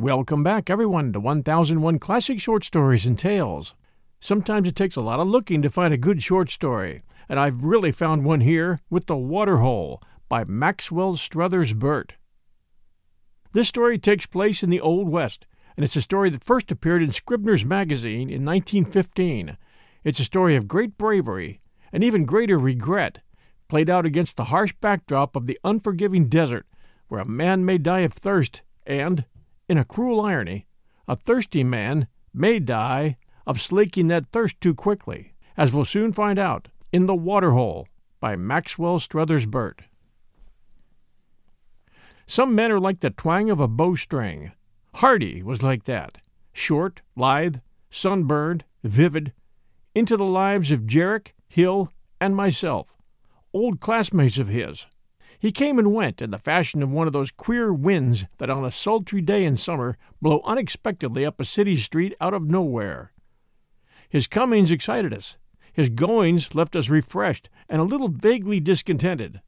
Welcome back, everyone, to 1001 Classic Short Stories and Tales. Sometimes it takes a lot of looking to find a good short story, and I've really found one here with The Waterhole by Maxwell Struthers Burt. This story takes place in the Old West, and it's a story that first appeared in Scribner's Magazine in 1915. It's a story of great bravery and even greater regret, played out against the harsh backdrop of the unforgiving desert, where a man may die of thirst and, in a cruel irony, a thirsty man may die of slaking that thirst too quickly, as we'll soon find out in The Waterhole by Maxwell Struthers Burt. Some men are like the twang of a bowstring. Hardy was like that short, lithe, sunburned, vivid, into the lives of Jarrick, Hill, and myself, old classmates of his. He came and went in the fashion of one of those queer winds that on a sultry day in summer blow unexpectedly up a city street out of nowhere. His comings excited us. His goings left us refreshed and a little vaguely discontented.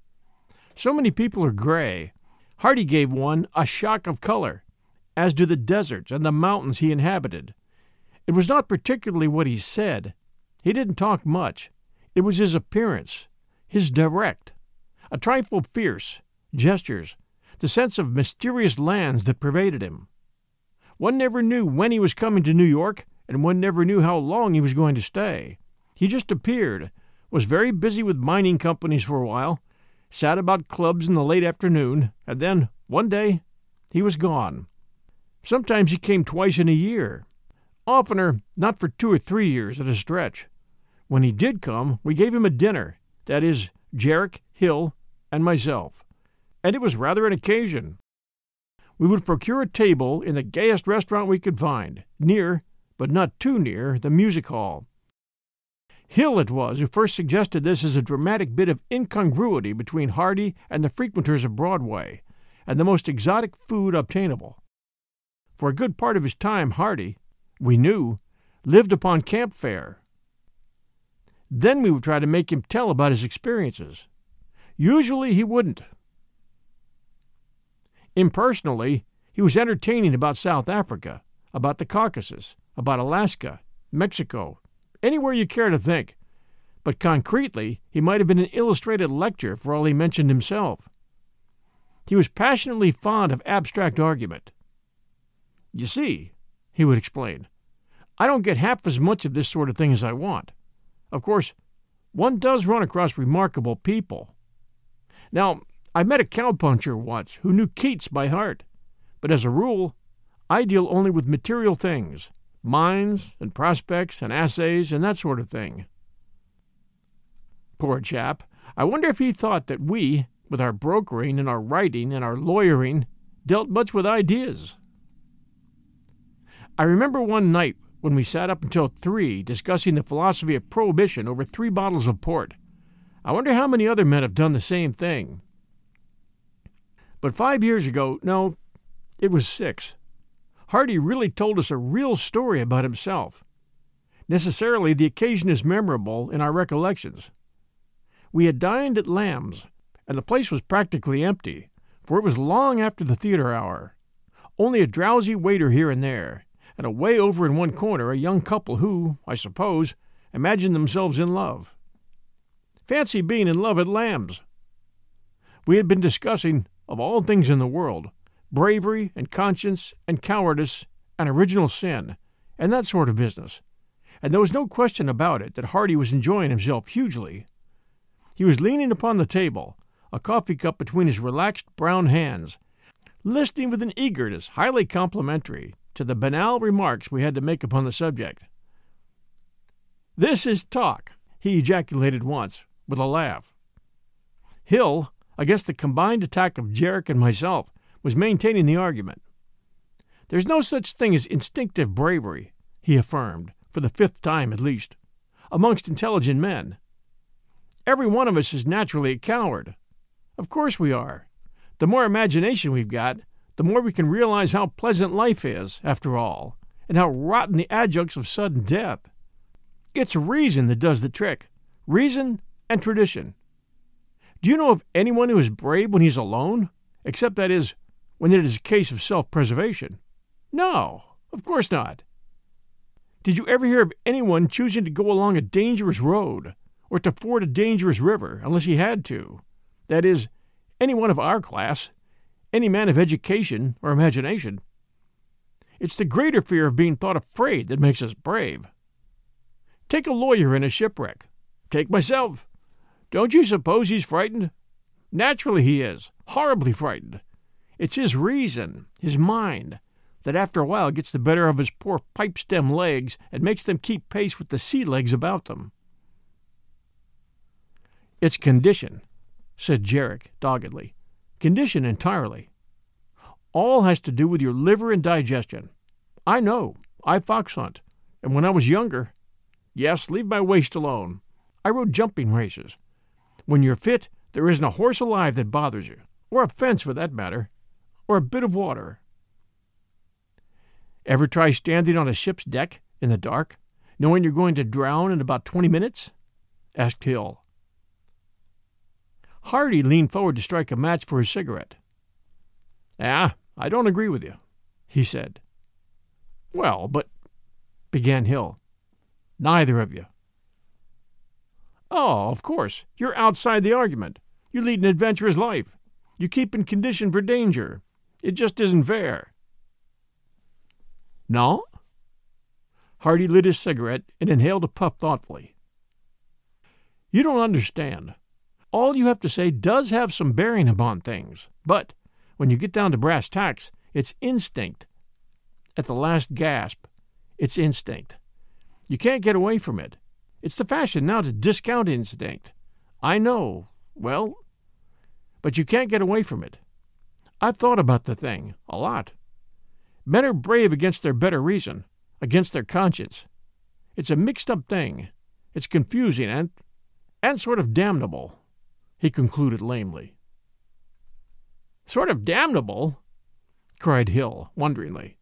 So many people are gray. Hardy gave one a shock of color, as do the deserts and the mountains he inhabited. It was not particularly what he said. He didn't talk much. It was his appearance, his direct, a trifle fierce, gestures, the sense of mysterious lands that pervaded him. One never knew when he was coming to New York, and one never knew how long he was going to stay. He just appeared, was very busy with mining companies for a while, sat about clubs in the late afternoon, and then, one day, he was gone. Sometimes he came twice in a year, oftener not for two or three years at a stretch. When he did come, we gave him a dinner, that is, Jarrick, Hill, and myself, and it was rather an occasion. We would procure a table in the gayest restaurant we could find, near, but not too near, the music hall. Hill it was who first suggested this as a dramatic bit of incongruity between Hardy and the frequenters of Broadway, and the most exotic food obtainable. For a good part of his time, Hardy, we knew, lived upon camp fare. Then we would try to make him tell about his experiences, Usually he wouldn't. Impersonally, he was entertaining about South Africa, about the Caucasus, about Alaska, Mexico, anywhere you care to think. But concretely, he might have been an illustrated lecture for all he mentioned himself. He was passionately fond of abstract argument. You see, he would explain, I don't get half as much of this sort of thing as I want. Of course, one does run across remarkable people, now, I met a cowpuncher once who knew Keats by heart, but as a rule, I deal only with material things mines and prospects and assays and that sort of thing. Poor chap, I wonder if he thought that we, with our brokering and our writing and our lawyering, dealt much with ideas. I remember one night when we sat up until three discussing the philosophy of prohibition over three bottles of port. I wonder how many other men have done the same thing. But five years ago, no, it was six, Hardy really told us a real story about himself. Necessarily, the occasion is memorable in our recollections. We had dined at Lamb's, and the place was practically empty, for it was long after the theater hour. Only a drowsy waiter here and there, and away over in one corner a young couple who, I suppose, imagined themselves in love. Fancy being in love at Lamb's! We had been discussing, of all things in the world, bravery and conscience and cowardice and original sin, and that sort of business, and there was no question about it that Hardy was enjoying himself hugely. He was leaning upon the table, a coffee cup between his relaxed brown hands, listening with an eagerness highly complimentary to the banal remarks we had to make upon the subject. This is talk, he ejaculated once, with a laugh. Hill, against the combined attack of Jarrick and myself, was maintaining the argument. There's no such thing as instinctive bravery, he affirmed, for the fifth time at least, amongst intelligent men. Every one of us is naturally a coward. Of course we are. The more imagination we've got, the more we can realize how pleasant life is, after all, and how rotten the adjuncts of sudden death. It's reason that does the trick reason and tradition. Do you know of anyone who is brave when he's alone? Except, that is, when it is a case of self preservation. No, of course not. Did you ever hear of anyone choosing to go along a dangerous road or to ford a dangerous river unless he had to? That is, any one of our class, any man of education or imagination. It's the greater fear of being thought afraid that makes us brave. Take a lawyer in a shipwreck. Take myself. Don't you suppose he's frightened? Naturally he is, horribly frightened. It's his reason, his mind, that after a while gets the better of his poor pipe stem legs and makes them keep pace with the sea legs about them. It's condition, said Jarrick doggedly. Condition entirely. All has to do with your liver and digestion. I know. I fox hunt. And when I was younger, yes, leave my waist alone. I rode jumping races. When you're fit, there isn't a horse alive that bothers you, or a fence for that matter, or a bit of water. Ever try standing on a ship's deck in the dark, knowing you're going to drown in about twenty minutes? asked Hill. Hardy leaned forward to strike a match for his cigarette. Ah, I don't agree with you, he said. Well, but, began Hill. Neither of you. Oh, of course. You're outside the argument. You lead an adventurous life. You keep in condition for danger. It just isn't fair. No? Hardy lit his cigarette and inhaled a puff thoughtfully. You don't understand. All you have to say does have some bearing upon things, but when you get down to brass tacks, it's instinct. At the last gasp, it's instinct. You can't get away from it. It's the fashion now to discount instinct. I know. Well, but you can't get away from it. I've thought about the thing a lot. Men are brave against their better reason, against their conscience. It's a mixed up thing. It's confusing and and sort of damnable, he concluded lamely. Sort of damnable? cried Hill, wonderingly.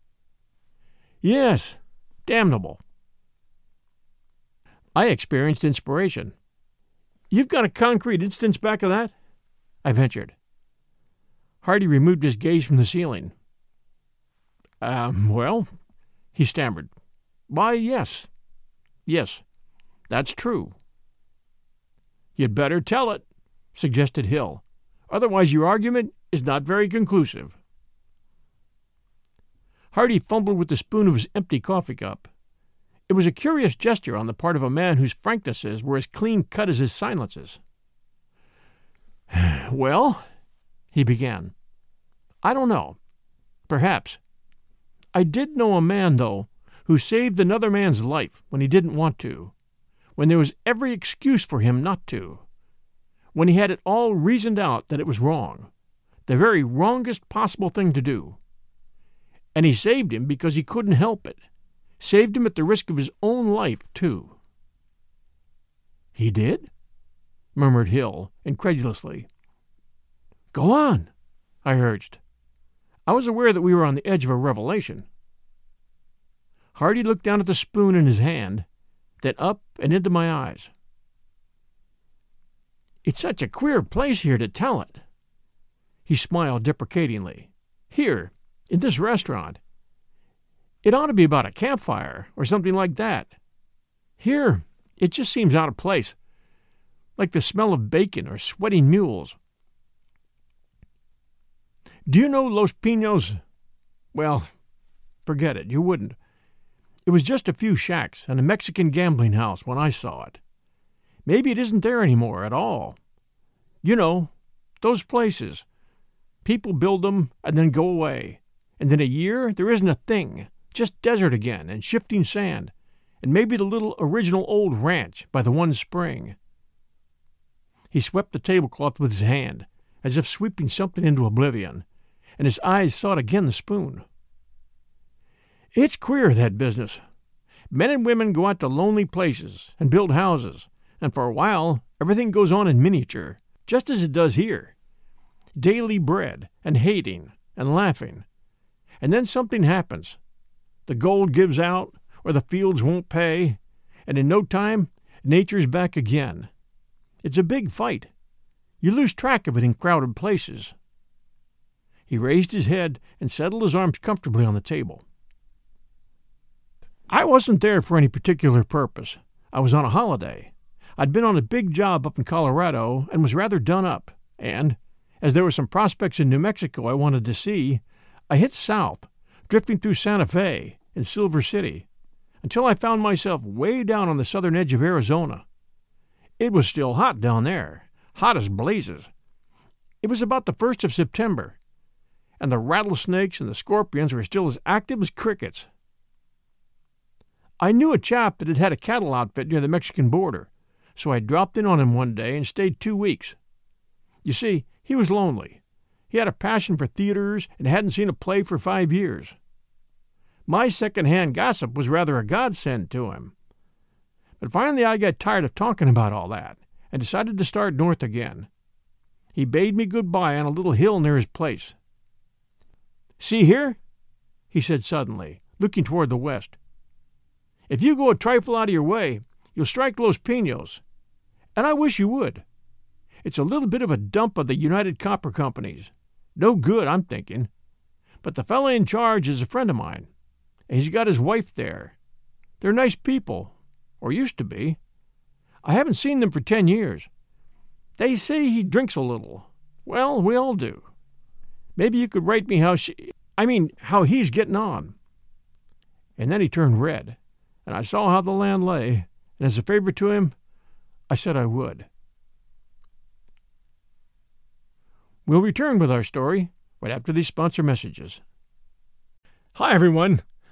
Yes, damnable. I experienced inspiration. You've got a concrete instance back of that? I ventured. Hardy removed his gaze from the ceiling. Um, well, he stammered. Why, yes. Yes, that's true. You'd better tell it, suggested Hill. Otherwise, your argument is not very conclusive. Hardy fumbled with the spoon of his empty coffee cup. It was a curious gesture on the part of a man whose franknesses were as clean cut as his silences. well, he began, I don't know. Perhaps. I did know a man, though, who saved another man's life when he didn't want to, when there was every excuse for him not to, when he had it all reasoned out that it was wrong, the very wrongest possible thing to do. And he saved him because he couldn't help it, saved him at the risk of his own life, too. He did? murmured Hill, incredulously. Go on, I urged. I was aware that we were on the edge of a revelation. Hardy looked down at the spoon in his hand, then up and into my eyes. It's such a queer place here to tell it. He smiled deprecatingly. Here, in this restaurant. It ought to be about a campfire or something like that. Here, it just seems out of place, like the smell of bacon or sweating mules. Do you know Los Pinos? Well, forget it, you wouldn't. It was just a few shacks and a Mexican gambling house when I saw it. Maybe it isn't there anymore at all. You know, those places. People build them and then go away. And in a year, there isn't a thing, just desert again and shifting sand, and maybe the little original old ranch by the one spring. He swept the tablecloth with his hand, as if sweeping something into oblivion, and his eyes sought again the spoon. It's queer, that business. Men and women go out to lonely places and build houses, and for a while everything goes on in miniature, just as it does here. Daily bread, and hating, and laughing. And then something happens. The gold gives out, or the fields won't pay, and in no time, nature's back again. It's a big fight. You lose track of it in crowded places. He raised his head and settled his arms comfortably on the table. I wasn't there for any particular purpose. I was on a holiday. I'd been on a big job up in Colorado and was rather done up, and, as there were some prospects in New Mexico I wanted to see, I hit south, drifting through Santa Fe and Silver City, until I found myself way down on the southern edge of Arizona. It was still hot down there, hot as blazes. It was about the first of September, and the rattlesnakes and the scorpions were still as active as crickets. I knew a chap that had had a cattle outfit near the Mexican border, so I dropped in on him one day and stayed two weeks. You see, he was lonely. He had a passion for theaters and hadn't seen a play for five years. My second-hand gossip was rather a godsend to him. But finally I got tired of talking about all that and decided to start north again. He bade me good-bye on a little hill near his place. See here? he said suddenly, looking toward the west. If you go a trifle out of your way, you'll strike Los Pinos. And I wish you would. It's a little bit of a dump of the United Copper Companies. No good, I'm thinking. But the fellow in charge is a friend of mine, and he's got his wife there. They're nice people, or used to be. I haven't seen them for ten years. They say he drinks a little. Well, we all do. Maybe you could write me how she. I mean, how he's getting on. And then he turned red and I saw how the land lay, and as a favor to him, I said I would. We'll return with our story right after these sponsor messages. Hi, everyone.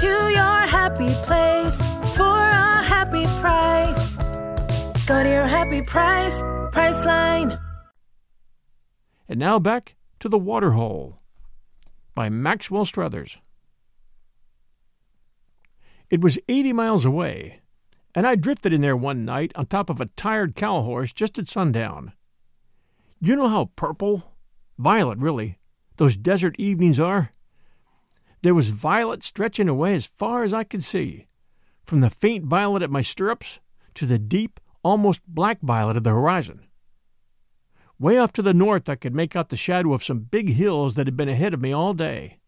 To your happy place for a happy price. Go to your happy price, Priceline. And now back to The Waterhole by Maxwell Struthers. It was 80 miles away, and I drifted in there one night on top of a tired cow horse just at sundown. You know how purple, violet really, those desert evenings are? There was violet stretching away as far as I could see, from the faint violet at my stirrups to the deep, almost black violet of the horizon. Way off to the north, I could make out the shadow of some big hills that had been ahead of me all day.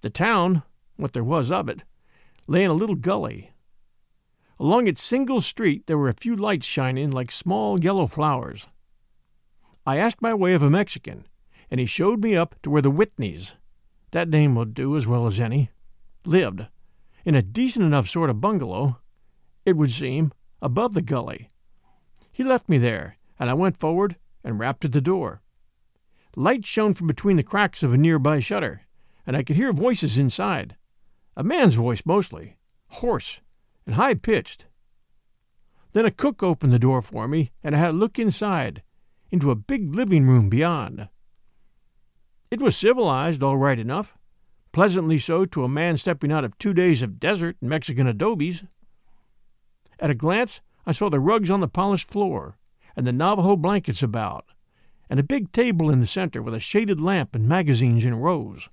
The town, what there was of it, lay in a little gully. Along its single street there were a few lights shining like small yellow flowers. I asked my way of a Mexican, and he showed me up to where the Whitneys that name will do as well as any lived, in a decent enough sort of bungalow, it would seem, above the gully. He left me there, and I went forward and rapped at the door. Light shone from between the cracks of a nearby shutter, and I could hear voices inside. A man's voice mostly, hoarse and high pitched. Then a cook opened the door for me, and I had a look inside, into a big living room beyond. It was civilized, all right enough, pleasantly so to a man stepping out of two days of desert and Mexican adobes. At a glance, I saw the rugs on the polished floor, and the Navajo blankets about, and a big table in the center with a shaded lamp and magazines in rows.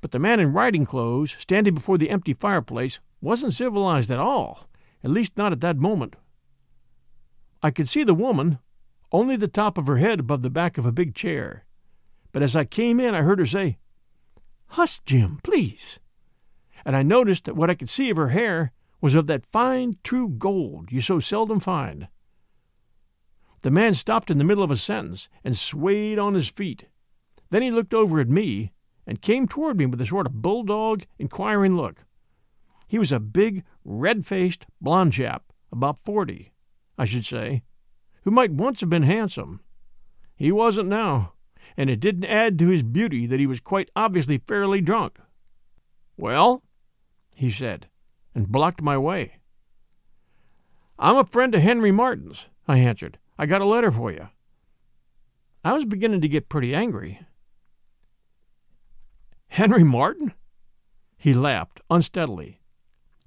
But the man in riding clothes, standing before the empty fireplace, wasn't civilized at all, at least not at that moment. I could see the woman, only the top of her head above the back of a big chair but as I came in, I heard her say, Hush, Jim, please. And I noticed that what I could see of her hair was of that fine, true gold you so seldom find. The man stopped in the middle of a sentence and swayed on his feet. Then he looked over at me and came toward me with a sort of bulldog, inquiring look. He was a big, red faced, blond chap, about forty, I should say, who might once have been handsome. He wasn't now and it didn't add to his beauty that he was quite obviously fairly drunk. Well, he said, and blocked my way. I'm a friend of Henry Martin's, I answered. I got a letter for you. I was beginning to get pretty angry. Henry Martin? He laughed unsteadily.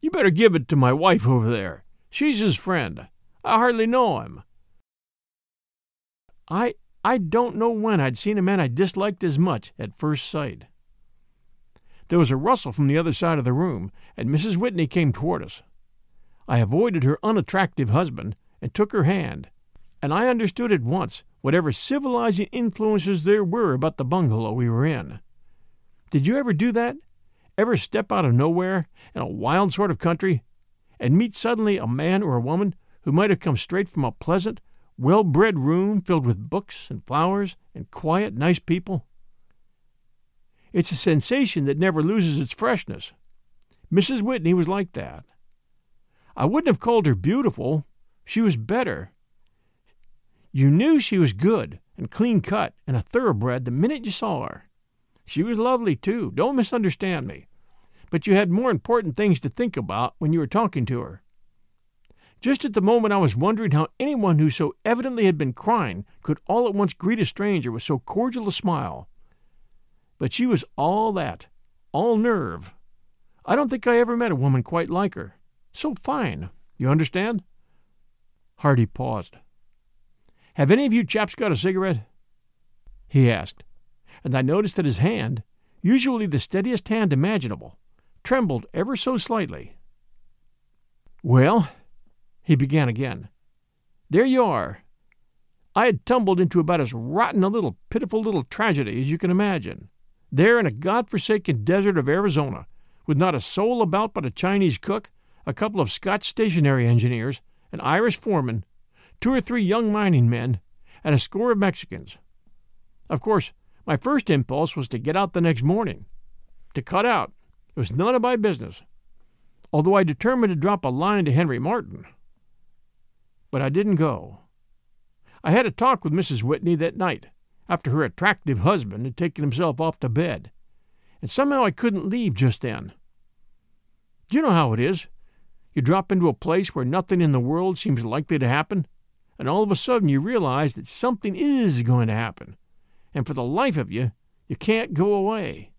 You better give it to my wife over there. She's his friend. I hardly know him. I I don't know when I'd seen a man I disliked as much at first sight. There was a rustle from the other side of the room, and Mrs. Whitney came toward us. I avoided her unattractive husband and took her hand, and I understood at once whatever civilizing influences there were about the bungalow we were in. Did you ever do that? Ever step out of nowhere, in a wild sort of country, and meet suddenly a man or a woman who might have come straight from a pleasant, well bred room filled with books and flowers and quiet, nice people. It's a sensation that never loses its freshness. Mrs. Whitney was like that. I wouldn't have called her beautiful. She was better. You knew she was good and clean cut and a thoroughbred the minute you saw her. She was lovely, too. Don't misunderstand me. But you had more important things to think about when you were talking to her. Just at the moment I was wondering how anyone who so evidently had been crying could all at once greet a stranger with so cordial a smile. But she was all that, all nerve. I don't think I ever met a woman quite like her. So fine, you understand? Hardy paused. Have any of you chaps got a cigarette? he asked, and I noticed that his hand, usually the steadiest hand imaginable, trembled ever so slightly. Well, he began again. There you are. I had tumbled into about as rotten a little pitiful little tragedy as you can imagine. There in a god-forsaken desert of Arizona, with not a soul about but a Chinese cook, a couple of Scotch stationary engineers, an Irish foreman, two or three young mining men, and a score of Mexicans. Of course, my first impulse was to get out the next morning. To cut out. It was none of my business. Although I determined to drop a line to Henry Martin but I didn't go. I had a talk with Mrs. Whitney that night, after her attractive husband had taken himself off to bed, and somehow I couldn't leave just then. Do you know how it is? You drop into a place where nothing in the world seems likely to happen, and all of a sudden you realize that something is going to happen, and for the life of you, you can't go away.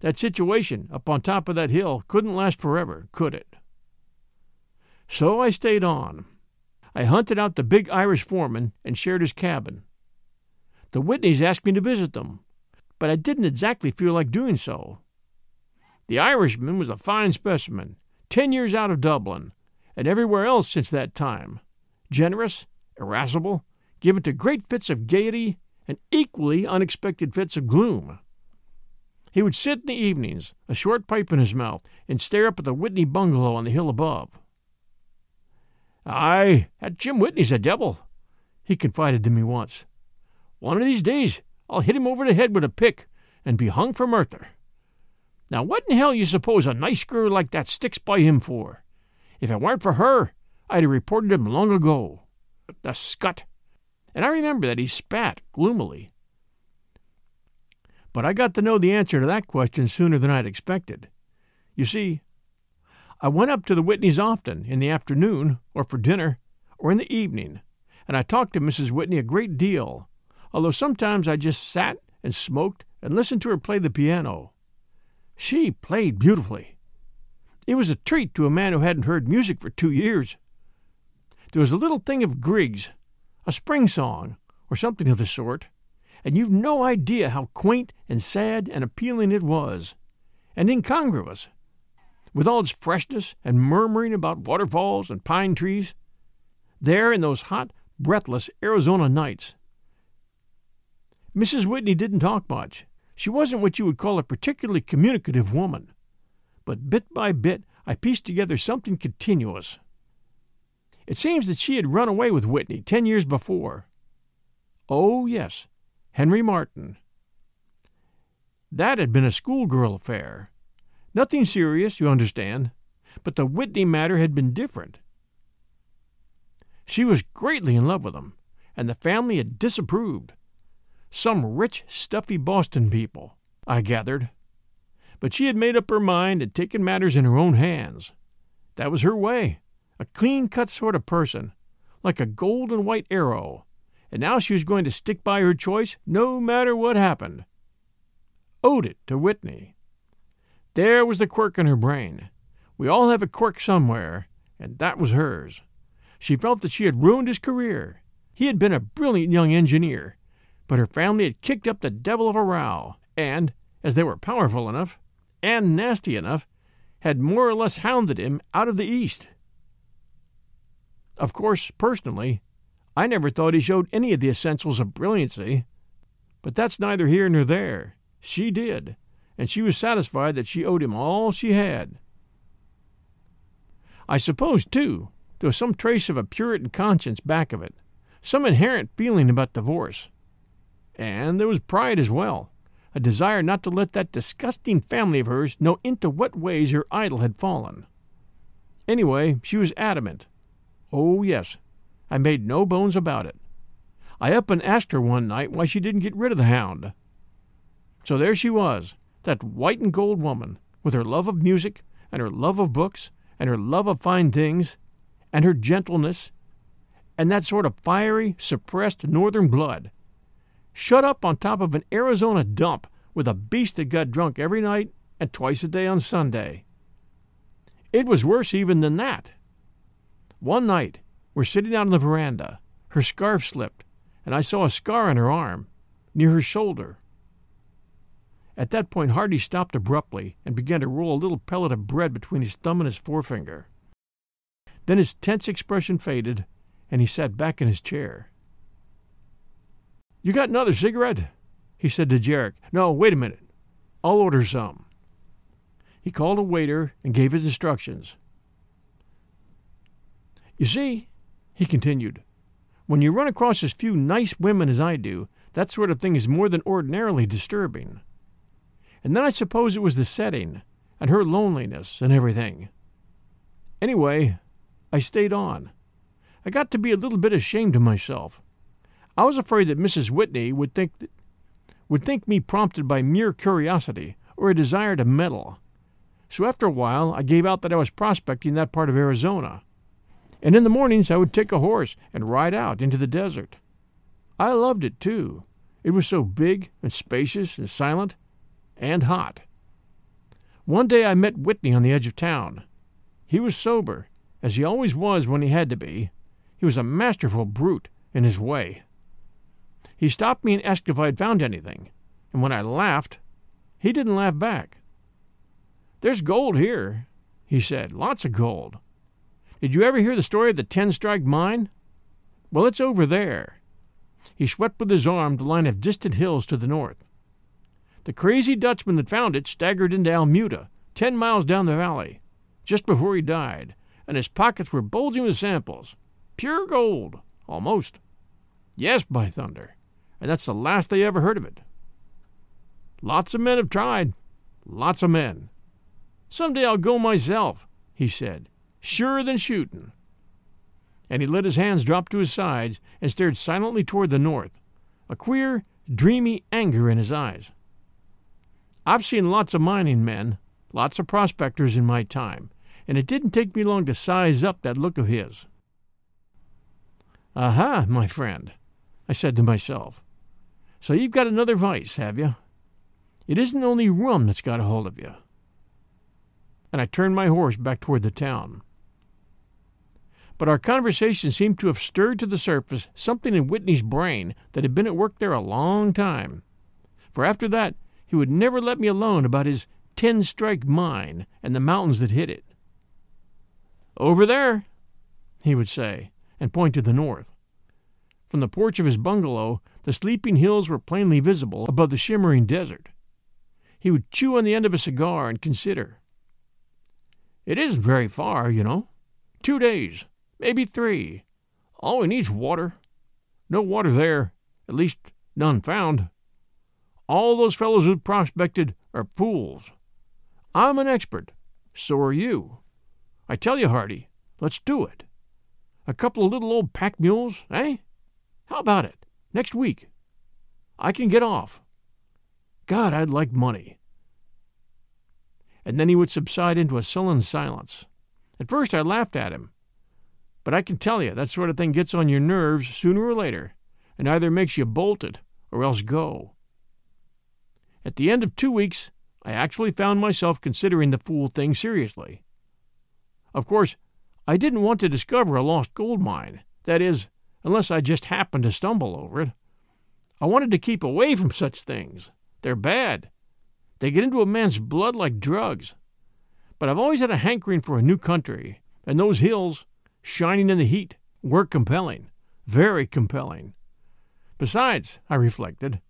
That situation up on top of that hill couldn't last forever, could it? So I stayed on I hunted out the big Irish foreman and shared his cabin. The Whitneys asked me to visit them, but I didn't exactly feel like doing so. The Irishman was a fine specimen, ten years out of Dublin, and everywhere else since that time. Generous, irascible, given to great fits of gaiety and equally unexpected fits of gloom. He would sit in the evenings, a short pipe in his mouth, and stare up at the Whitney bungalow on the hill above. Aye, that Jim Whitney's a devil, he confided to me once. One of these days I'll hit him over the head with a pick and be hung for murder. Now, what in hell you suppose a nice girl like that sticks by him for? If it weren't for her, I'd have reported him long ago. The scut! And I remember that he spat gloomily. But I got to know the answer to that question sooner than I'd expected. You see, I went up to the Whitneys often, in the afternoon, or for dinner, or in the evening, and I talked to Mrs. Whitney a great deal, although sometimes I just sat and smoked and listened to her play the piano. She played beautifully. It was a treat to a man who hadn't heard music for two years. There was a little thing of Grieg's, a spring song, or something of the sort, and you've no idea how quaint and sad and appealing it was, and incongruous, with all its freshness and murmuring about waterfalls and pine trees. There in those hot, breathless Arizona nights. Mrs. Whitney didn't talk much. She wasn't what you would call a particularly communicative woman. But bit by bit, I pieced together something continuous. It seems that she had run away with Whitney ten years before. Oh, yes, Henry Martin. That had been a schoolgirl affair. Nothing serious, you understand, but the Whitney matter had been different. She was greatly in love with him, and the family had disapproved. Some rich, stuffy Boston people, I gathered. But she had made up her mind and taken matters in her own hands. That was her way, a clean cut sort of person, like a gold and white arrow, and now she was going to stick by her choice no matter what happened. Owed it to Whitney. There was the quirk in her brain. We all have a quirk somewhere, and that was hers. She felt that she had ruined his career. He had been a brilliant young engineer, but her family had kicked up the devil of a row, and, as they were powerful enough, and nasty enough, had more or less hounded him out of the East. Of course, personally, I never thought he showed any of the essentials of brilliancy. But that's neither here nor there. She did, and she was satisfied that she owed him all she had. I suppose, too, there was some trace of a Puritan conscience back of it, some inherent feeling about divorce. And there was pride as well, a desire not to let that disgusting family of hers know into what ways her idol had fallen. Anyway, she was adamant. Oh, yes, I made no bones about it. I up and asked her one night why she didn't get rid of the hound. So there she was, that white and gold woman, with her love of music, and her love of books, and her love of fine things, and her gentleness, and that sort of fiery, suppressed northern blood, shut up on top of an Arizona dump with a beast that got drunk every night and twice a day on Sunday. It was worse even than that. One night, we're sitting out on the veranda. Her scarf slipped, and I saw a scar on her arm, near her shoulder. At that point, Hardy stopped abruptly and began to roll a little pellet of bread between his thumb and his forefinger. Then his tense expression faded, and he sat back in his chair. You got another cigarette? he said to Jarrick. No, wait a minute. I'll order some. He called a waiter and gave his instructions. You see, he continued. When you run across as few nice women as I do, that sort of thing is more than ordinarily disturbing. And then I suppose it was the setting, and her loneliness, and everything. Anyway, I stayed on. I got to be a little bit ashamed of myself. I was afraid that Mrs. Whitney would think that, would think me prompted by mere curiosity or a desire to meddle. So after a while, I gave out that I was prospecting that part of Arizona and in the mornings I would take a horse and ride out into the desert. I loved it, too. It was so big and spacious and silent and hot. One day I met Whitney on the edge of town. He was sober, as he always was when he had to be. He was a masterful brute in his way. He stopped me and asked if I'd found anything, and when I laughed, he didn't laugh back. There's gold here, he said, lots of gold. Did you ever hear the story of the Ten Strike Mine? Well, it's over there. He swept with his arm the line of distant hills to the north. The crazy Dutchman that found it staggered into Almuda, ten miles down the valley, just before he died, and his pockets were bulging with samples. Pure gold, almost. Yes, by thunder. And that's the last they ever heard of it. Lots of men have tried. Lots of men. Some day I'll go myself, he said, surer than shootin'. And he let his hands drop to his sides and stared silently toward the north, a queer, dreamy anger in his eyes. I've seen lots of mining men, lots of prospectors in my time, and it didn't take me long to size up that look of his. Aha, my friend, I said to myself. So you've got another vice, have you? It isn't only rum that's got a hold of you. And I turned my horse back toward the town. But our conversation seemed to have stirred to the surface something in Whitney's brain that had been at work there a long time. For after that, he would never let me alone about his ten strike mine and the mountains that hid it. Over there, he would say, and point to the north. From the porch of his bungalow, the sleeping hills were plainly visible above the shimmering desert. He would chew on the end of a cigar and consider. It isn't very far, you know. Two days, maybe three. All we need's water. No water there, at least none found. All those fellows who prospected are fools. I'm an expert. So are you. I tell you, Hardy, let's do it. A couple of little old pack mules, eh? How about it? Next week. I can get off. God, I'd like money. And then he would subside into a sullen silence. At first I laughed at him. But I can tell you, that sort of thing gets on your nerves sooner or later, and either makes you bolt it or else go. At the end of two weeks, I actually found myself considering the fool thing seriously. Of course, I didn't want to discover a lost gold mine, that is, unless I just happened to stumble over it. I wanted to keep away from such things. They're bad. They get into a man's blood like drugs. But I've always had a hankering for a new country, and those hills, shining in the heat, were compelling. Very compelling. Besides, I reflected,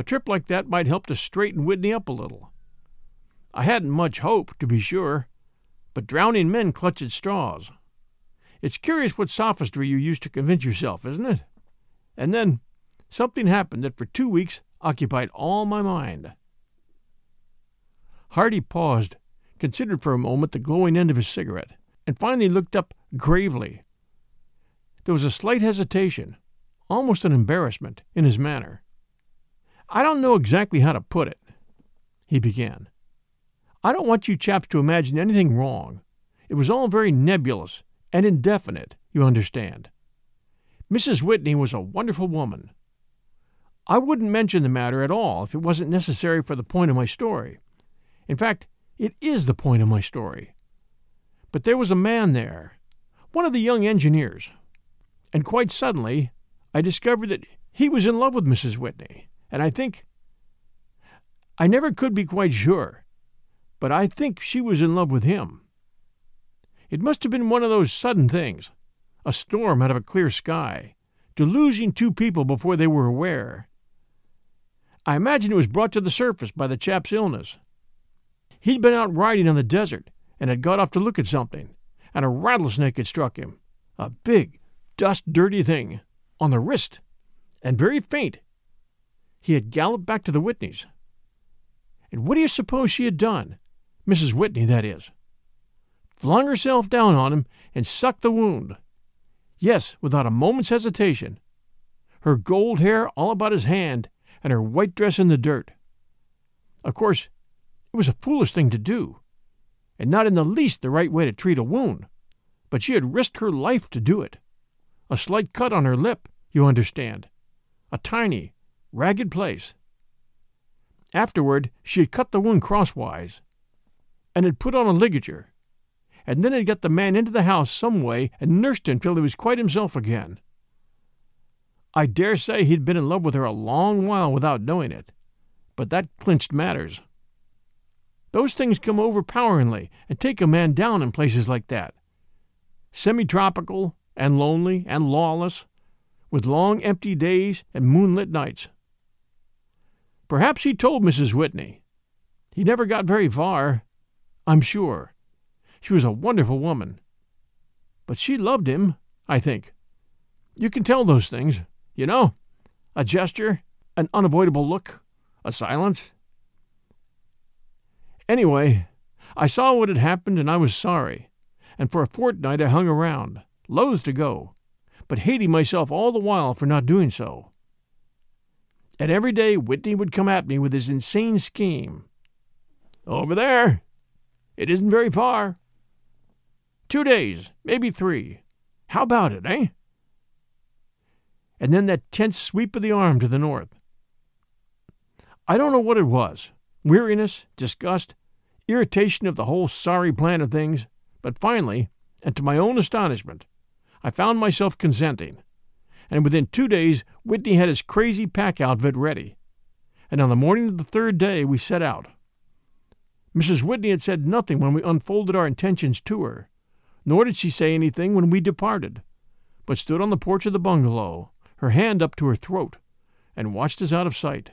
a trip like that might help to straighten Whitney up a little. I hadn't much hope, to be sure, but drowning men clutch at straws. It's curious what sophistry you use to convince yourself, isn't it? And then something happened that for two weeks occupied all my mind. Hardy paused, considered for a moment the glowing end of his cigarette, and finally looked up gravely. There was a slight hesitation, almost an embarrassment, in his manner. I don't know exactly how to put it, he began. I don't want you chaps to imagine anything wrong. It was all very nebulous and indefinite, you understand. Mrs. Whitney was a wonderful woman. I wouldn't mention the matter at all if it wasn't necessary for the point of my story. In fact, it is the point of my story. But there was a man there, one of the young engineers, and quite suddenly I discovered that he was in love with Mrs. Whitney, and I think. I never could be quite sure, but I think she was in love with him. It must have been one of those sudden things a storm out of a clear sky, deluging two people before they were aware. I imagine it was brought to the surface by the chap's illness. He'd been out riding on the desert and had got off to look at something, and a rattlesnake had struck him a big, dust dirty thing on the wrist, and very faint. He had galloped back to the Whitneys. And what do you suppose she had done? Mrs. Whitney, that is flung herself down on him, and sucked the wound. Yes, without a moment's hesitation. Her gold hair all about his hand, and her white dress in the dirt. Of course, it was a foolish thing to do, and not in the least the right way to treat a wound, but she had risked her life to do it. A slight cut on her lip, you understand. A tiny, ragged place. Afterward, she had cut the wound crosswise, and had put on a ligature, and then had got the man into the house some way and nursed him till he was quite himself again. I dare say he'd been in love with her a long while without knowing it, but that clinched matters. Those things come overpoweringly and take a man down in places like that. Semi tropical and lonely and lawless, with long empty days and moonlit nights. Perhaps he told Mrs. Whitney. He never got very far, I'm sure. She was a wonderful woman. But she loved him, I think. You can tell those things, you know. A gesture, an unavoidable look, a silence. Anyway, I saw what had happened and I was sorry, and for a fortnight I hung around, loath to go, but hating myself all the while for not doing so. And every day Whitney would come at me with his insane scheme. Over there. It isn't very far. Two days, maybe three. How about it, eh? And then that tense sweep of the arm to the north. I don't know what it was weariness, disgust, irritation of the whole sorry plan of things, but finally, and to my own astonishment, I found myself consenting and within two days Whitney had his crazy pack outfit ready. And on the morning of the third day we set out. Mrs. Whitney had said nothing when we unfolded our intentions to her, nor did she say anything when we departed, but stood on the porch of the bungalow, her hand up to her throat, and watched us out of sight.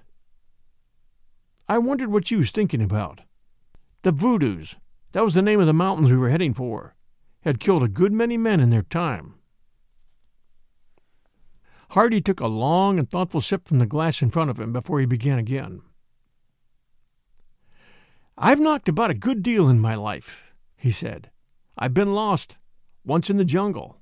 I wondered what she was thinking about. The Voodoos, that was the name of the mountains we were heading for, had killed a good many men in their time. Hardy took a long and thoughtful sip from the glass in front of him before he began again. I've knocked about a good deal in my life, he said. I've been lost, once in the jungle.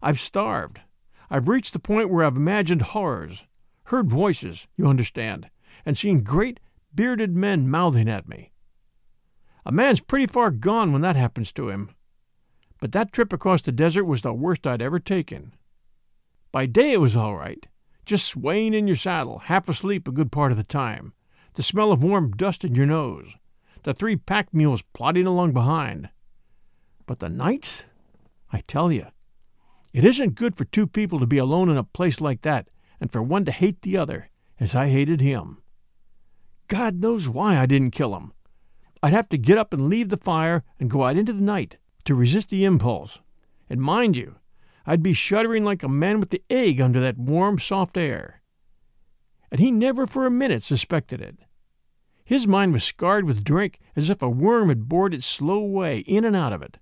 I've starved. I've reached the point where I've imagined horrors, heard voices, you understand, and seen great, bearded men mouthing at me. A man's pretty far gone when that happens to him. But that trip across the desert was the worst I'd ever taken. By day it was all right, just swaying in your saddle, half asleep a good part of the time, the smell of warm dust in your nose, the three pack mules plodding along behind. But the nights, I tell you, it isn't good for two people to be alone in a place like that and for one to hate the other, as I hated him. God knows why I didn't kill him. I'd have to get up and leave the fire and go out into the night to resist the impulse. And mind you, I'd be shuddering like a man with the ague under that warm, soft air. And he never for a minute suspected it. His mind was scarred with drink as if a worm had bored its slow way in and out of it.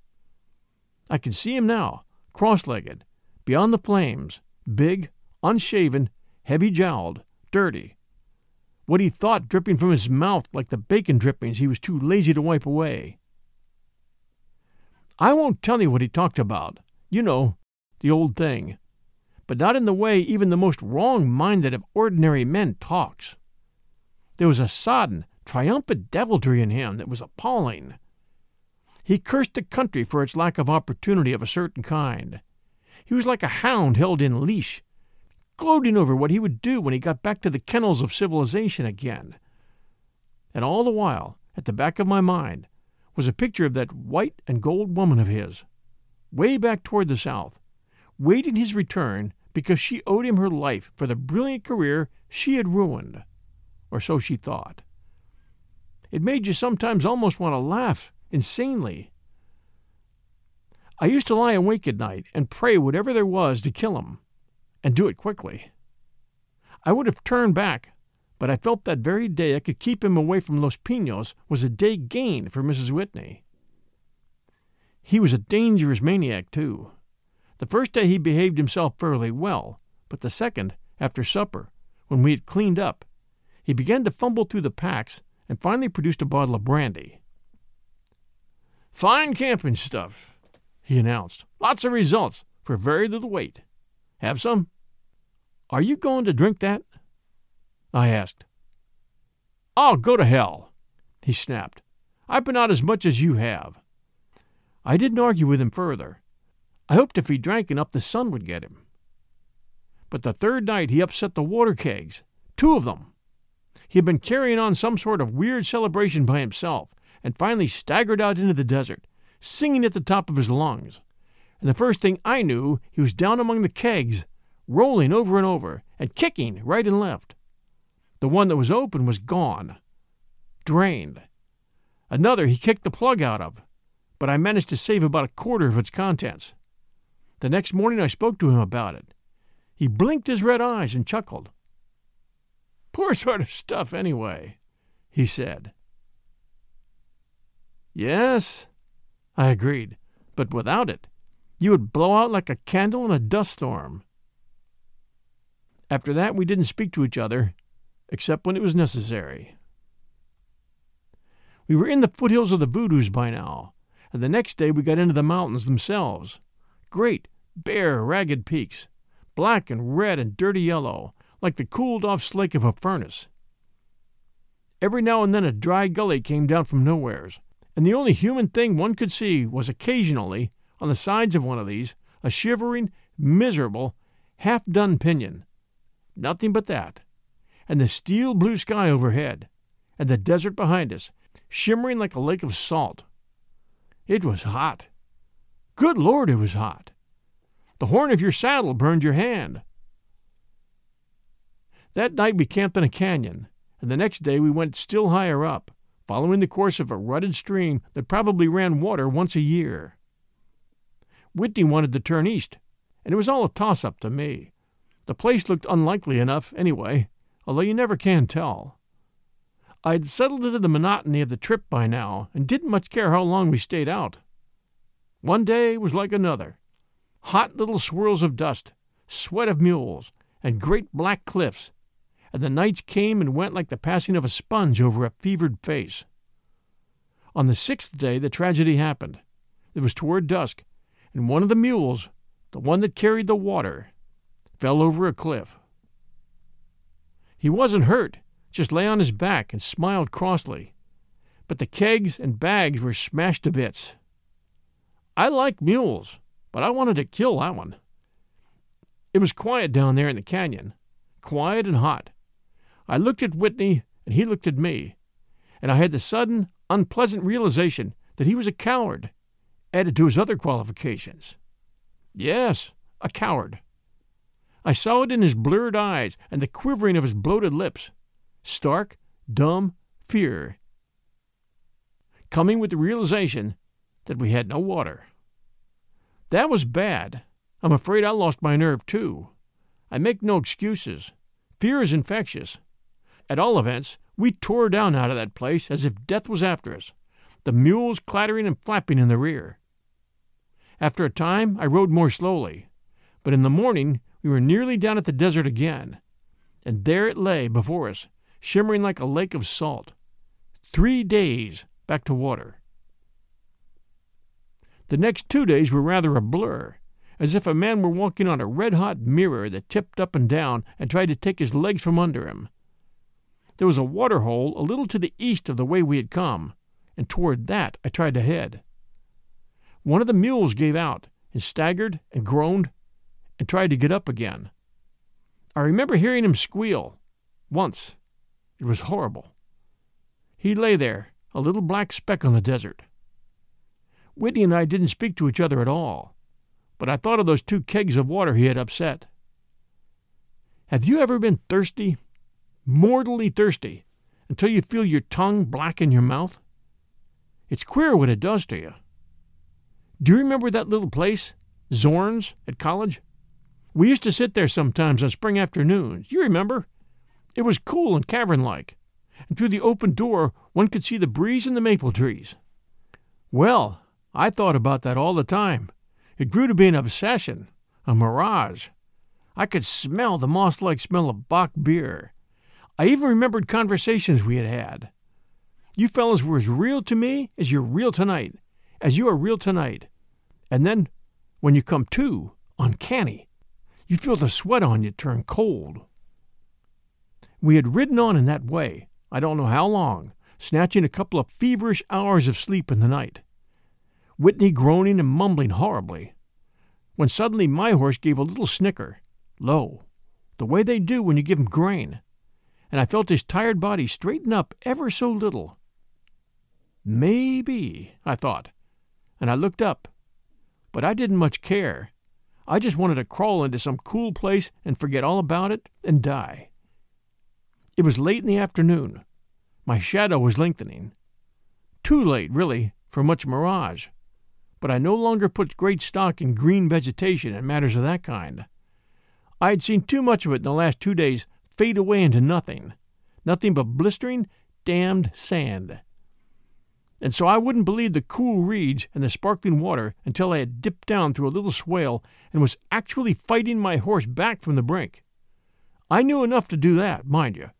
I can see him now, cross legged, beyond the flames, big, unshaven, heavy jowled, dirty. What he thought dripping from his mouth like the bacon drippings he was too lazy to wipe away. I won't tell you what he talked about. You know, the old thing, but not in the way even the most wrong minded of ordinary men talks. There was a sodden, triumphant deviltry in him that was appalling. He cursed the country for its lack of opportunity of a certain kind. He was like a hound held in leash, gloating over what he would do when he got back to the kennels of civilization again. And all the while, at the back of my mind, was a picture of that white and gold woman of his, way back toward the south, waiting his return because she owed him her life for the brilliant career she had ruined, or so she thought. It made you sometimes almost want to laugh insanely. I used to lie awake at night and pray whatever there was to kill him, and do it quickly. I would have turned back, but I felt that very day I could keep him away from Los Pinos was a day gained for Mrs. Whitney. He was a dangerous maniac, too. The first day he behaved himself fairly well, but the second, after supper, when we had cleaned up, he began to fumble through the packs and finally produced a bottle of brandy. Fine camping stuff, he announced. Lots of results for very little weight. Have some? Are you going to drink that? I asked. Oh, go to hell, he snapped. I've been out as much as you have. I didn't argue with him further. I hoped if he drank enough the sun would get him. But the third night he upset the water kegs, two of them. He had been carrying on some sort of weird celebration by himself, and finally staggered out into the desert, singing at the top of his lungs. And the first thing I knew, he was down among the kegs, rolling over and over, and kicking right and left. The one that was open was gone, drained. Another he kicked the plug out of, but I managed to save about a quarter of its contents. The next morning I spoke to him about it. He blinked his red eyes and chuckled. Poor sort of stuff, anyway, he said. Yes, I agreed, but without it, you would blow out like a candle in a dust storm. After that, we didn't speak to each other, except when it was necessary. We were in the foothills of the Voodoos by now, and the next day we got into the mountains themselves. Great, bare, ragged peaks, black and red and dirty yellow, like the cooled off slake of a furnace. Every now and then a dry gully came down from nowheres, and the only human thing one could see was occasionally, on the sides of one of these, a shivering, miserable, half done piñon. Nothing but that. And the steel blue sky overhead, and the desert behind us, shimmering like a lake of salt. It was hot. Good Lord, it was hot. The horn of your saddle burned your hand. That night we camped in a canyon, and the next day we went still higher up, following the course of a rutted stream that probably ran water once a year. Whitney wanted to turn east, and it was all a toss up to me. The place looked unlikely enough, anyway, although you never can tell. I had settled into the monotony of the trip by now, and didn't much care how long we stayed out. One day was like another hot little swirls of dust, sweat of mules, and great black cliffs, and the nights came and went like the passing of a sponge over a fevered face. On the sixth day, the tragedy happened. It was toward dusk, and one of the mules, the one that carried the water, fell over a cliff. He wasn't hurt, just lay on his back and smiled crossly. But the kegs and bags were smashed to bits. I like mules, but I wanted to kill that one. It was quiet down there in the canyon, quiet and hot. I looked at Whitney, and he looked at me, and I had the sudden, unpleasant realization that he was a coward, added to his other qualifications. Yes, a coward. I saw it in his blurred eyes and the quivering of his bloated lips. Stark, dumb fear. Coming with the realization that we had no water. That was bad. I'm afraid I lost my nerve, too. I make no excuses. Fear is infectious. At all events, we tore down out of that place as if death was after us, the mules clattering and flapping in the rear. After a time, I rode more slowly, but in the morning we were nearly down at the desert again, and there it lay before us, shimmering like a lake of salt. Three days back to water. The next two days were rather a blur, as if a man were walking on a red hot mirror that tipped up and down and tried to take his legs from under him. There was a water hole a little to the east of the way we had come, and toward that I tried to head. One of the mules gave out and staggered and groaned and tried to get up again. I remember hearing him squeal. Once. It was horrible. He lay there, a little black speck on the desert. Whitney and I didn't speak to each other at all, but I thought of those two kegs of water he had upset. Have you ever been thirsty, mortally thirsty, until you feel your tongue black in your mouth? It's queer what it does to you. Do you remember that little place, Zorn's, at college? We used to sit there sometimes on spring afternoons. You remember? It was cool and cavern like, and through the open door one could see the breeze and the maple trees. Well, I thought about that all the time. It grew to be an obsession, a mirage. I could smell the moss like smell of Bock beer. I even remembered conversations we had had. You fellows were as real to me as you're real tonight, as you are real tonight. And then, when you come to, uncanny. You feel the sweat on you turn cold. We had ridden on in that way, I don't know how long, snatching a couple of feverish hours of sleep in the night. Whitney groaning and mumbling horribly, when suddenly my horse gave a little snicker, low, the way they do when you give 'em grain, and I felt his tired body straighten up ever so little. Maybe, I thought, and I looked up, but I didn't much care I just wanted to crawl into some cool place and forget all about it and die. It was late in the afternoon. My shadow was lengthening. Too late, really, for much mirage. But I no longer put great stock in green vegetation and matters of that kind. I had seen too much of it in the last two days fade away into nothing. Nothing but blistering, damned sand. And so I wouldn't believe the cool reeds and the sparkling water until I had dipped down through a little swale and was actually fighting my horse back from the brink. I knew enough to do that, mind you,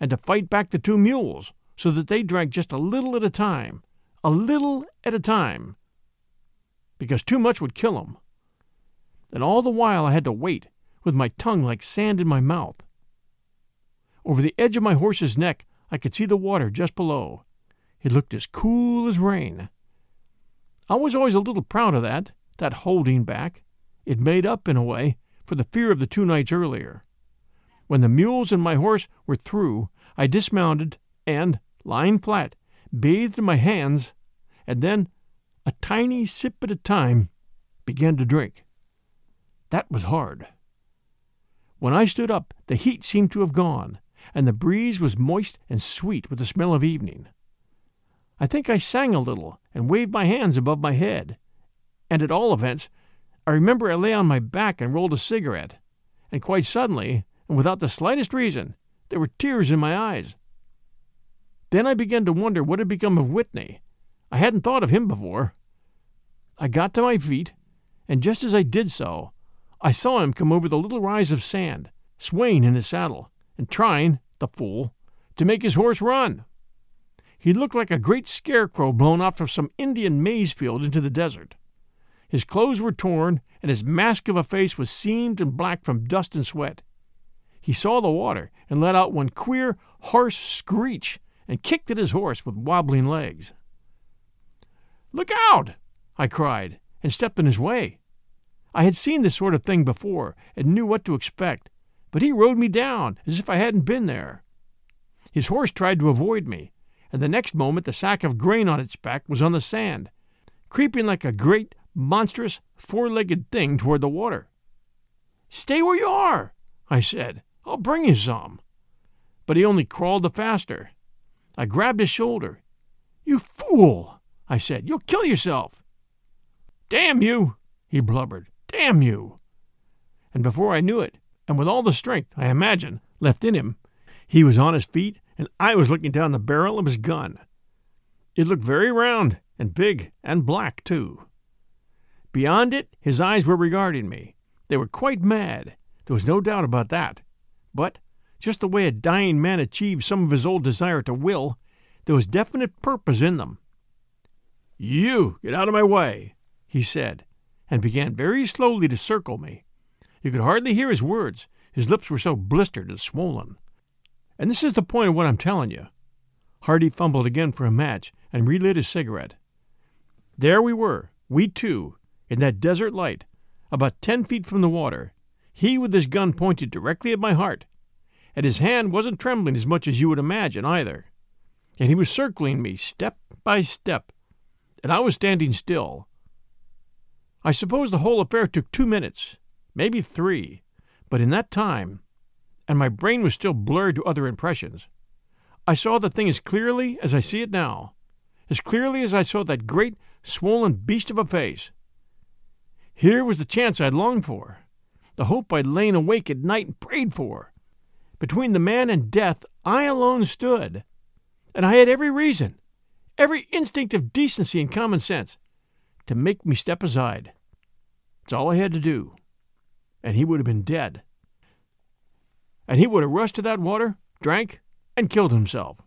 and to fight back the two mules so that they drank just a little at a time, a little at a time, because too much would kill him. And all the while I had to wait, with my tongue like sand in my mouth. Over the edge of my horse's neck I could see the water just below. It looked as cool as rain. I was always a little proud of that, that holding back. It made up, in a way, for the fear of the two nights earlier. When the mules and my horse were through, I dismounted and, lying flat, bathed my hands, and then, a tiny sip at a time, began to drink. That was hard. When I stood up, the heat seemed to have gone, and the breeze was moist and sweet with the smell of evening. I think I sang a little and waved my hands above my head. And at all events, I remember I lay on my back and rolled a cigarette. And quite suddenly, and without the slightest reason, there were tears in my eyes. Then I began to wonder what had become of Whitney. I hadn't thought of him before. I got to my feet, and just as I did so, I saw him come over the little rise of sand, swaying in his saddle, and trying, the fool, to make his horse run. He looked like a great scarecrow blown out from some Indian maize field into the desert. His clothes were torn, and his mask of a face was seamed and black from dust and sweat. He saw the water and let out one queer, harsh screech and kicked at his horse with wobbling legs. Look out! I cried, and stepped in his way. I had seen this sort of thing before and knew what to expect, but he rode me down as if I hadn't been there. His horse tried to avoid me, and the next moment the sack of grain on its back was on the sand, creeping like a great, monstrous, four legged thing toward the water. Stay where you are, I said. I'll bring you some. But he only crawled the faster. I grabbed his shoulder. You fool, I said. You'll kill yourself. Damn you, he blubbered. Damn you. And before I knew it, and with all the strength, I imagine, left in him, he was on his feet and I was looking down the barrel of his gun. It looked very round and big and black, too. Beyond it, his eyes were regarding me. They were quite mad. There was no doubt about that. But, just the way a dying man achieves some of his old desire to will, there was definite purpose in them. You get out of my way, he said, and began very slowly to circle me. You could hardly hear his words, his lips were so blistered and swollen. And this is the point of what I'm telling you. Hardy fumbled again for a match and relit his cigarette. There we were, we two, in that desert light, about ten feet from the water, he with his gun pointed directly at my heart. And his hand wasn't trembling as much as you would imagine, either. And he was circling me step by step, and I was standing still. I suppose the whole affair took two minutes, maybe three, but in that time and my brain was still blurred to other impressions. I saw the thing as clearly as I see it now, as clearly as I saw that great, swollen beast of a face. Here was the chance I'd longed for, the hope I'd lain awake at night and prayed for. Between the man and death, I alone stood, and I had every reason, every instinct of decency and common sense, to make me step aside. It's all I had to do, and he would have been dead and he would have rushed to that water, drank, and killed himself.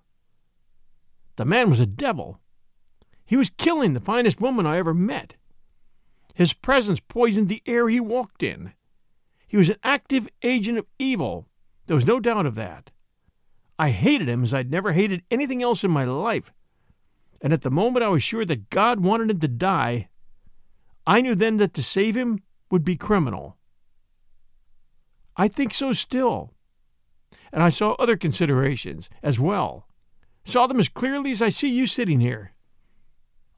The man was a devil. He was killing the finest woman I ever met. His presence poisoned the air he walked in. He was an active agent of evil. There was no doubt of that. I hated him as I'd never hated anything else in my life. And at the moment I was sure that God wanted him to die, I knew then that to save him would be criminal. I think so still and I saw other considerations as well. Saw them as clearly as I see you sitting here.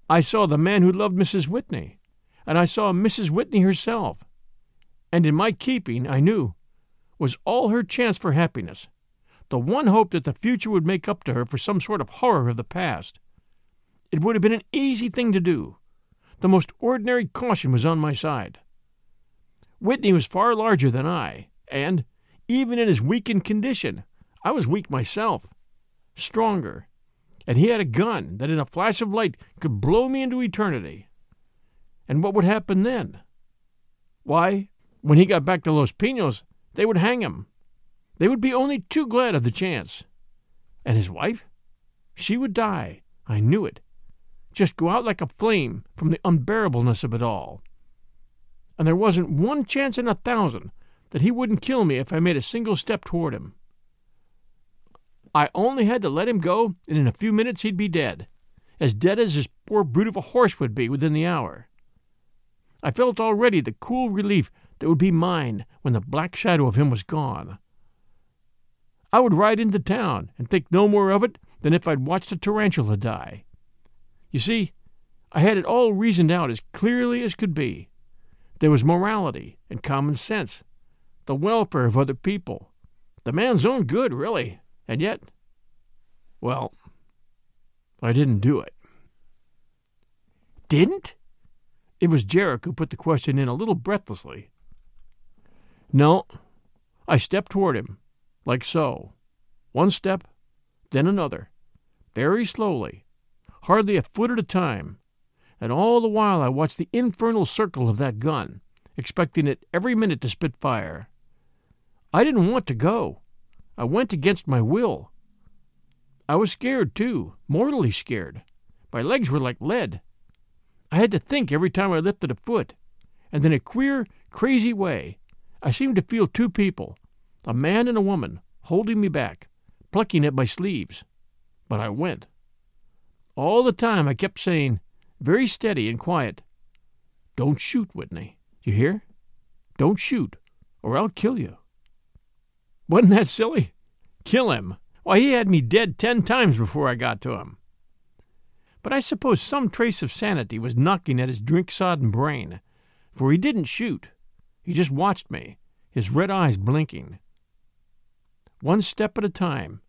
I saw the man who loved Mrs. Whitney, and I saw Mrs. Whitney herself. and in my keeping, I knew, was all her chance for happiness, the one hope that the future would make up to her for some sort of horror of the past. It would have been an easy thing to do. The most ordinary caution was on my side. Whitney was far larger than I, and, even in his weakened condition, I was weak myself, stronger, and he had a gun that in a flash of light could blow me into eternity. And what would happen then? Why, when he got back to Los Pinos, they would hang him. They would be only too glad of the chance. And his wife? She would die. I knew it. Just go out like a flame from the unbearableness of it all. And there wasn't one chance in a thousand that he wouldn't kill me if I made a single step toward him. I only had to let him go, and in a few minutes he'd be dead, as dead as his poor brute of a horse would be within the hour. I felt already the cool relief that would be mine when the black shadow of him was gone. I would ride into town and think no more of it than if I'd watched a tarantula die. You see, I had it all reasoned out as clearly as could be. There was morality and common sense, the welfare of other people, the man's own good, really, and yet, well, I didn't do it. Didn't? It was Jarrick who put the question in a little breathlessly. No, I stepped toward him, like so. One step, then another, very slowly, hardly a foot at a time, and all the while I watched the infernal circle of that gun, expecting it every minute to spit fire. I didn't want to go. I went against my will. I was scared, too, mortally scared. My legs were like lead. I had to think every time I lifted a foot, and in a queer, crazy way, I seemed to feel two people, a man and a woman, holding me back, plucking at my sleeves. But I went. All the time I kept saying, very steady and quiet, Don't shoot, Whitney. You hear? Don't shoot, or I'll kill you. Wasn't that silly? Kill him. Why, he had me dead ten times before I got to him. But I suppose some trace of sanity was knocking at his drink sodden brain, for he didn't shoot. He just watched me, his red eyes blinking. One step at a time,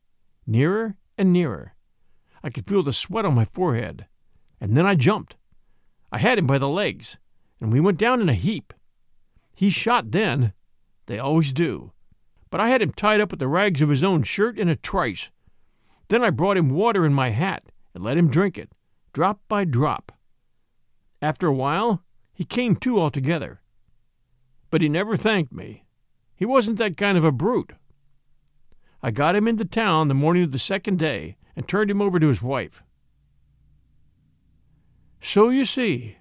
nearer and nearer. I could feel the sweat on my forehead, and then I jumped. I had him by the legs, and we went down in a heap. He shot then. They always do. But I had him tied up with the rags of his own shirt in a trice. Then I brought him water in my hat and let him drink it, drop by drop. After a while, he came to altogether but he never thanked me. He wasn't that kind of a brute. I got him into town the morning of the second day and turned him over to his wife. So you see.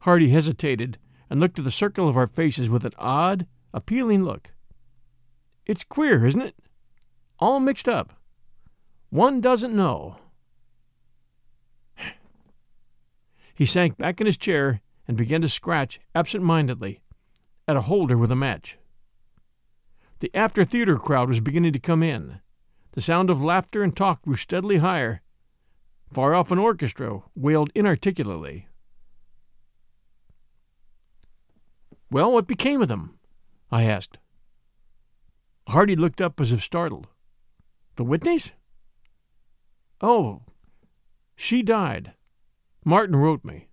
Hardy hesitated and looked at the circle of our faces with an odd, appealing look. It's queer, isn't it? All mixed up. One doesn't know. He sank back in his chair and began to scratch absent mindedly at a holder with a match. The after theater crowd was beginning to come in. The sound of laughter and talk grew steadily higher. Far off an orchestra wailed inarticulately. Well, what became of them? I asked. Hardy looked up as if startled. The Whitneys? Oh, she died. Martin wrote me.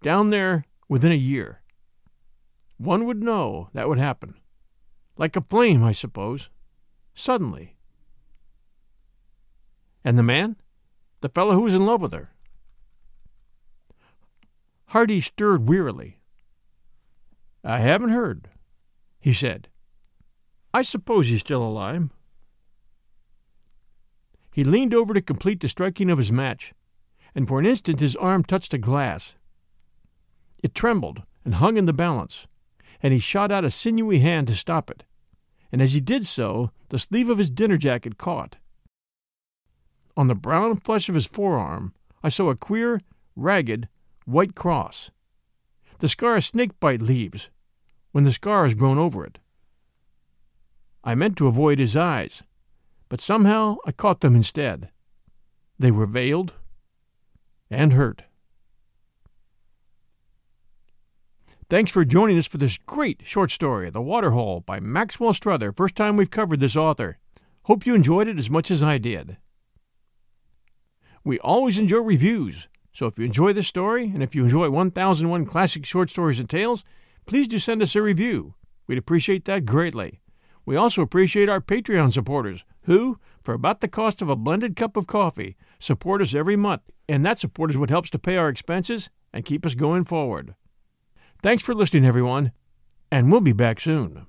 Down there within a year. One would know that would happen. Like a flame, I suppose. Suddenly. And the man? The fellow who was in love with her? Hardy stirred wearily. I haven't heard, he said. I suppose he's still alive. He leaned over to complete the striking of his match, and for an instant his arm touched a glass. It trembled and hung in the balance, and he shot out a sinewy hand to stop it. And as he did so, the sleeve of his dinner jacket caught. On the brown flesh of his forearm, I saw a queer, ragged, white cross. The scar a snakebite leaves when the scar has grown over it. I meant to avoid his eyes, but somehow I caught them instead. They were veiled and hurt. Thanks for joining us for this great short story, The Waterhole by Maxwell Struther. First time we've covered this author. Hope you enjoyed it as much as I did. We always enjoy reviews, so if you enjoy this story and if you enjoy 1001 Classic Short Stories and Tales, please do send us a review. We'd appreciate that greatly. We also appreciate our Patreon supporters who, for about the cost of a blended cup of coffee, support us every month, and that support is what helps to pay our expenses and keep us going forward. Thanks for listening, everyone, and we'll be back soon.